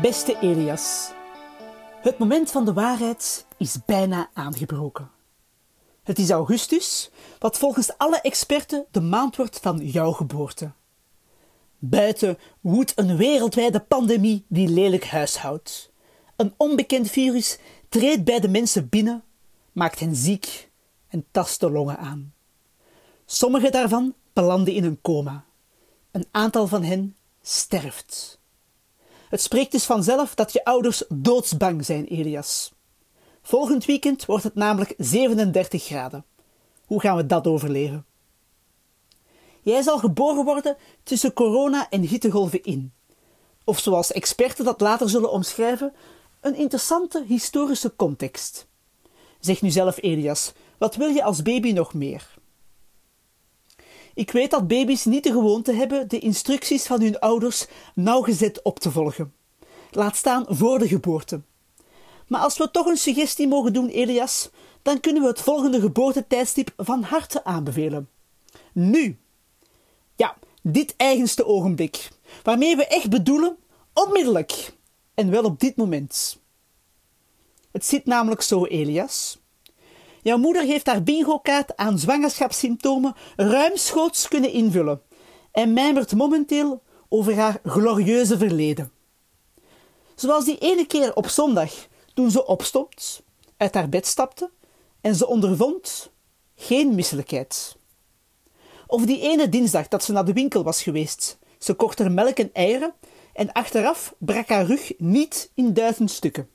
Beste Elias, het moment van de waarheid is bijna aangebroken. Het is augustus, wat volgens alle experten de maand wordt van jouw geboorte. Buiten woedt een wereldwijde pandemie die lelijk huishoudt. Een onbekend virus treedt bij de mensen binnen, maakt hen ziek en tast de longen aan. Sommige daarvan belanden in een coma. Een aantal van hen sterft. Het spreekt dus vanzelf dat je ouders doodsbang zijn, Elias. Volgend weekend wordt het namelijk 37 graden. Hoe gaan we dat overleven? Jij zal geboren worden tussen corona en hittegolven in. Of zoals experten dat later zullen omschrijven, een interessante historische context. Zeg nu zelf, Elias, wat wil je als baby nog meer? Ik weet dat baby's niet de gewoonte hebben de instructies van hun ouders nauwgezet op te volgen. Laat staan voor de geboorte. Maar als we toch een suggestie mogen doen, Elias, dan kunnen we het volgende geboortetijdstip van harte aanbevelen. Nu. Ja, dit eigenste ogenblik, waarmee we echt bedoelen onmiddellijk en wel op dit moment. Het zit namelijk zo, Elias. Jouw moeder heeft haar bingo-kaart aan zwangerschapssymptomen ruimschoots kunnen invullen en mijmert momenteel over haar glorieuze verleden. Zoals die ene keer op zondag toen ze opstond, uit haar bed stapte en ze ondervond geen misselijkheid. Of die ene dinsdag dat ze naar de winkel was geweest. Ze kocht er melk en eieren en achteraf brak haar rug niet in duizend stukken.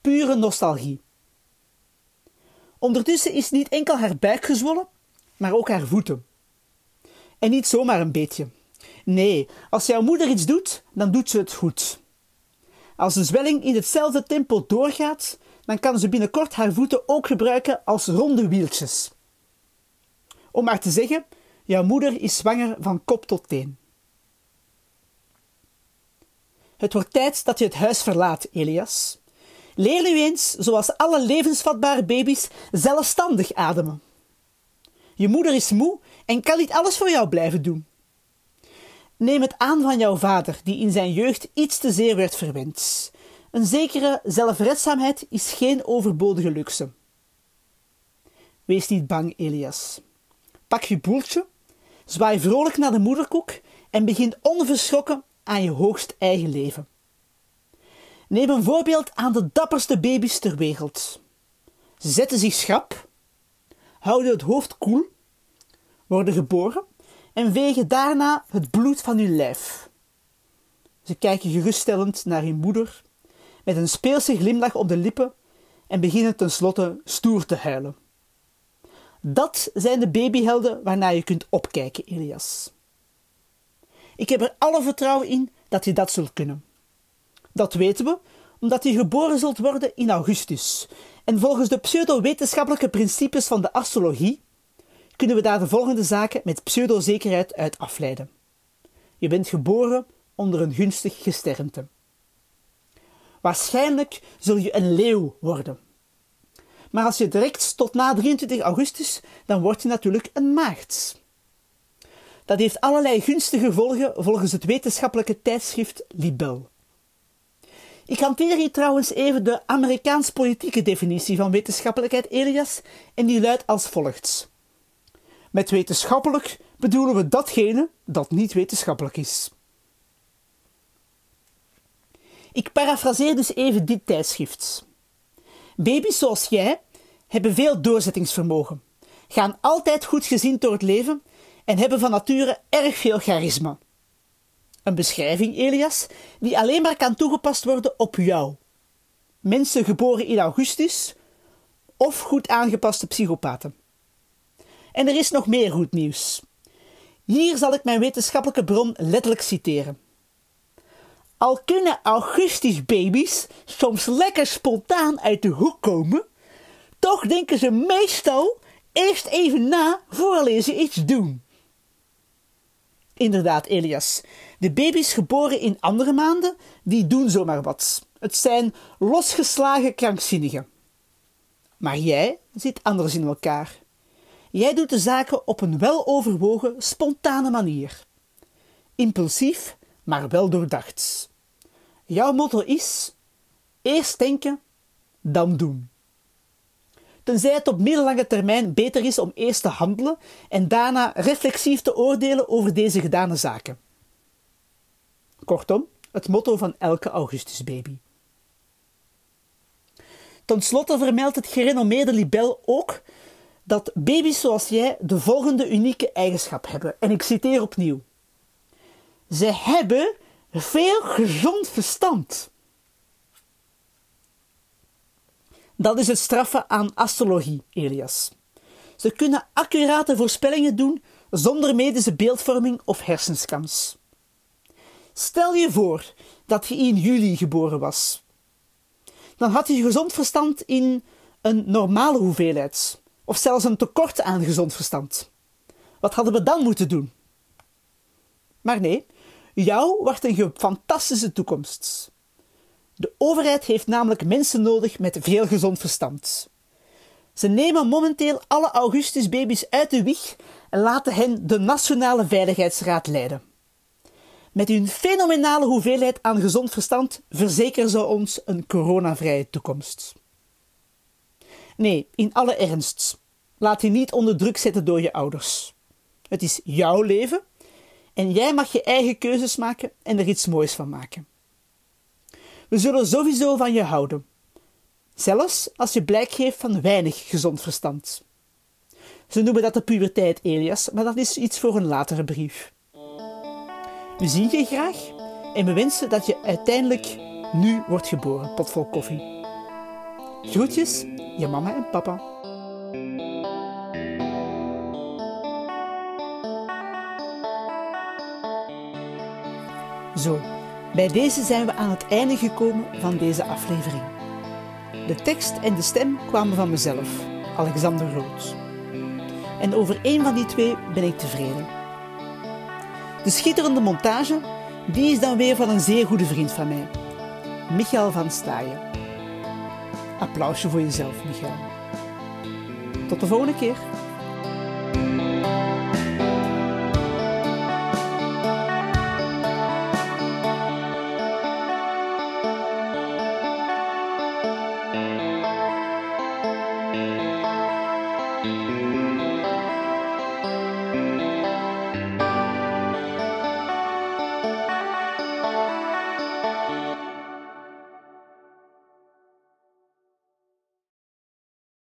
Pure nostalgie. Ondertussen is niet enkel haar buik gezwollen, maar ook haar voeten. En niet zomaar een beetje. Nee, als jouw moeder iets doet, dan doet ze het goed. Als de zwelling in hetzelfde tempo doorgaat, dan kan ze binnenkort haar voeten ook gebruiken als ronde wieltjes. Om maar te zeggen, jouw moeder is zwanger van kop tot teen. Het wordt tijd dat je het huis verlaat, Elias. Leer nu eens, zoals alle levensvatbare baby's, zelfstandig ademen. Je moeder is moe en kan niet alles voor jou blijven doen. Neem het aan van jouw vader, die in zijn jeugd iets te zeer werd verwend. Een zekere zelfredzaamheid is geen overbodige luxe. Wees niet bang, Elias. Pak je boeltje, zwaai vrolijk naar de moederkoek en begin onverschrokken aan je hoogst eigen leven. Neem een voorbeeld aan de dapperste baby's ter wereld. Ze zetten zich schrap, houden het hoofd koel, worden geboren en wegen daarna het bloed van hun lijf. Ze kijken geruststellend naar hun moeder, met een speelse glimlach op de lippen en beginnen tenslotte stoer te huilen. Dat zijn de babyhelden waarnaar je kunt opkijken, Elias. Ik heb er alle vertrouwen in dat je dat zult kunnen. Dat weten we omdat je geboren zult worden in augustus. En volgens de pseudo-wetenschappelijke principes van de astrologie kunnen we daar de volgende zaken met pseudo-zekerheid uit afleiden. Je bent geboren onder een gunstig gesternte. Waarschijnlijk zul je een leeuw worden. Maar als je direct tot na 23 augustus, dan word je natuurlijk een maagd. Dat heeft allerlei gunstige gevolgen volgens het wetenschappelijke tijdschrift Libel. Ik hanteer hier trouwens even de Amerikaans-politieke definitie van wetenschappelijkheid, Elias, en die luidt als volgt. Met wetenschappelijk bedoelen we datgene dat niet wetenschappelijk is. Ik parafraseer dus even dit tijdschrift. Baby's zoals jij hebben veel doorzettingsvermogen, gaan altijd goed gezien door het leven en hebben van nature erg veel charisma. Een beschrijving, Elias, die alleen maar kan toegepast worden op jou. Mensen geboren in augustus of goed aangepaste psychopaten. En er is nog meer goed nieuws. Hier zal ik mijn wetenschappelijke bron letterlijk citeren. Al kunnen augustus baby's soms lekker spontaan uit de hoek komen, toch denken ze meestal eerst even na voordat ze iets doen. Inderdaad, Elias. De baby's geboren in andere maanden, die doen zomaar wat. Het zijn losgeslagen krankzinnigen. Maar jij zit anders in elkaar. Jij doet de zaken op een weloverwogen, spontane manier. Impulsief, maar wel doordacht. Jouw motto is: eerst denken, dan doen. Tenzij het op middellange termijn beter is om eerst te handelen en daarna reflexief te oordelen over deze gedane zaken. Kortom, het motto van elke Augustusbaby. Ten slotte vermeldt het gerenommeerde libel ook dat baby's zoals jij de volgende unieke eigenschap hebben. En ik citeer opnieuw. Ze hebben veel gezond verstand. Dat is het straffen aan astrologie, Elias. Ze kunnen accurate voorspellingen doen zonder medische beeldvorming of hersenskans. Stel je voor dat je in juli geboren was. Dan had je gezond verstand in een normale hoeveelheid, of zelfs een tekort aan gezond verstand. Wat hadden we dan moeten doen? Maar nee, jou wacht een fantastische toekomst. De overheid heeft namelijk mensen nodig met veel gezond verstand. Ze nemen momenteel alle Augustusbaby's uit de wieg en laten hen de Nationale Veiligheidsraad leiden. Met hun fenomenale hoeveelheid aan gezond verstand verzekeren ze ons een coronavrije toekomst. Nee, in alle ernst. Laat je niet onder druk zetten door je ouders. Het is jouw leven en jij mag je eigen keuzes maken en er iets moois van maken. We zullen sowieso van je houden. Zelfs als je blijk geeft van weinig gezond verstand. Ze noemen dat de puberteit, Elias, maar dat is iets voor een latere brief. We zien je graag en we wensen dat je uiteindelijk nu wordt geboren, potvol koffie. Groetjes, je mama en papa. Zo, bij deze zijn we aan het einde gekomen van deze aflevering. De tekst en de stem kwamen van mezelf, Alexander Rood. En over één van die twee ben ik tevreden. De schitterende montage, die is dan weer van een zeer goede vriend van mij, Michael van Staaien. Applausje voor jezelf, Michael. Tot de volgende keer.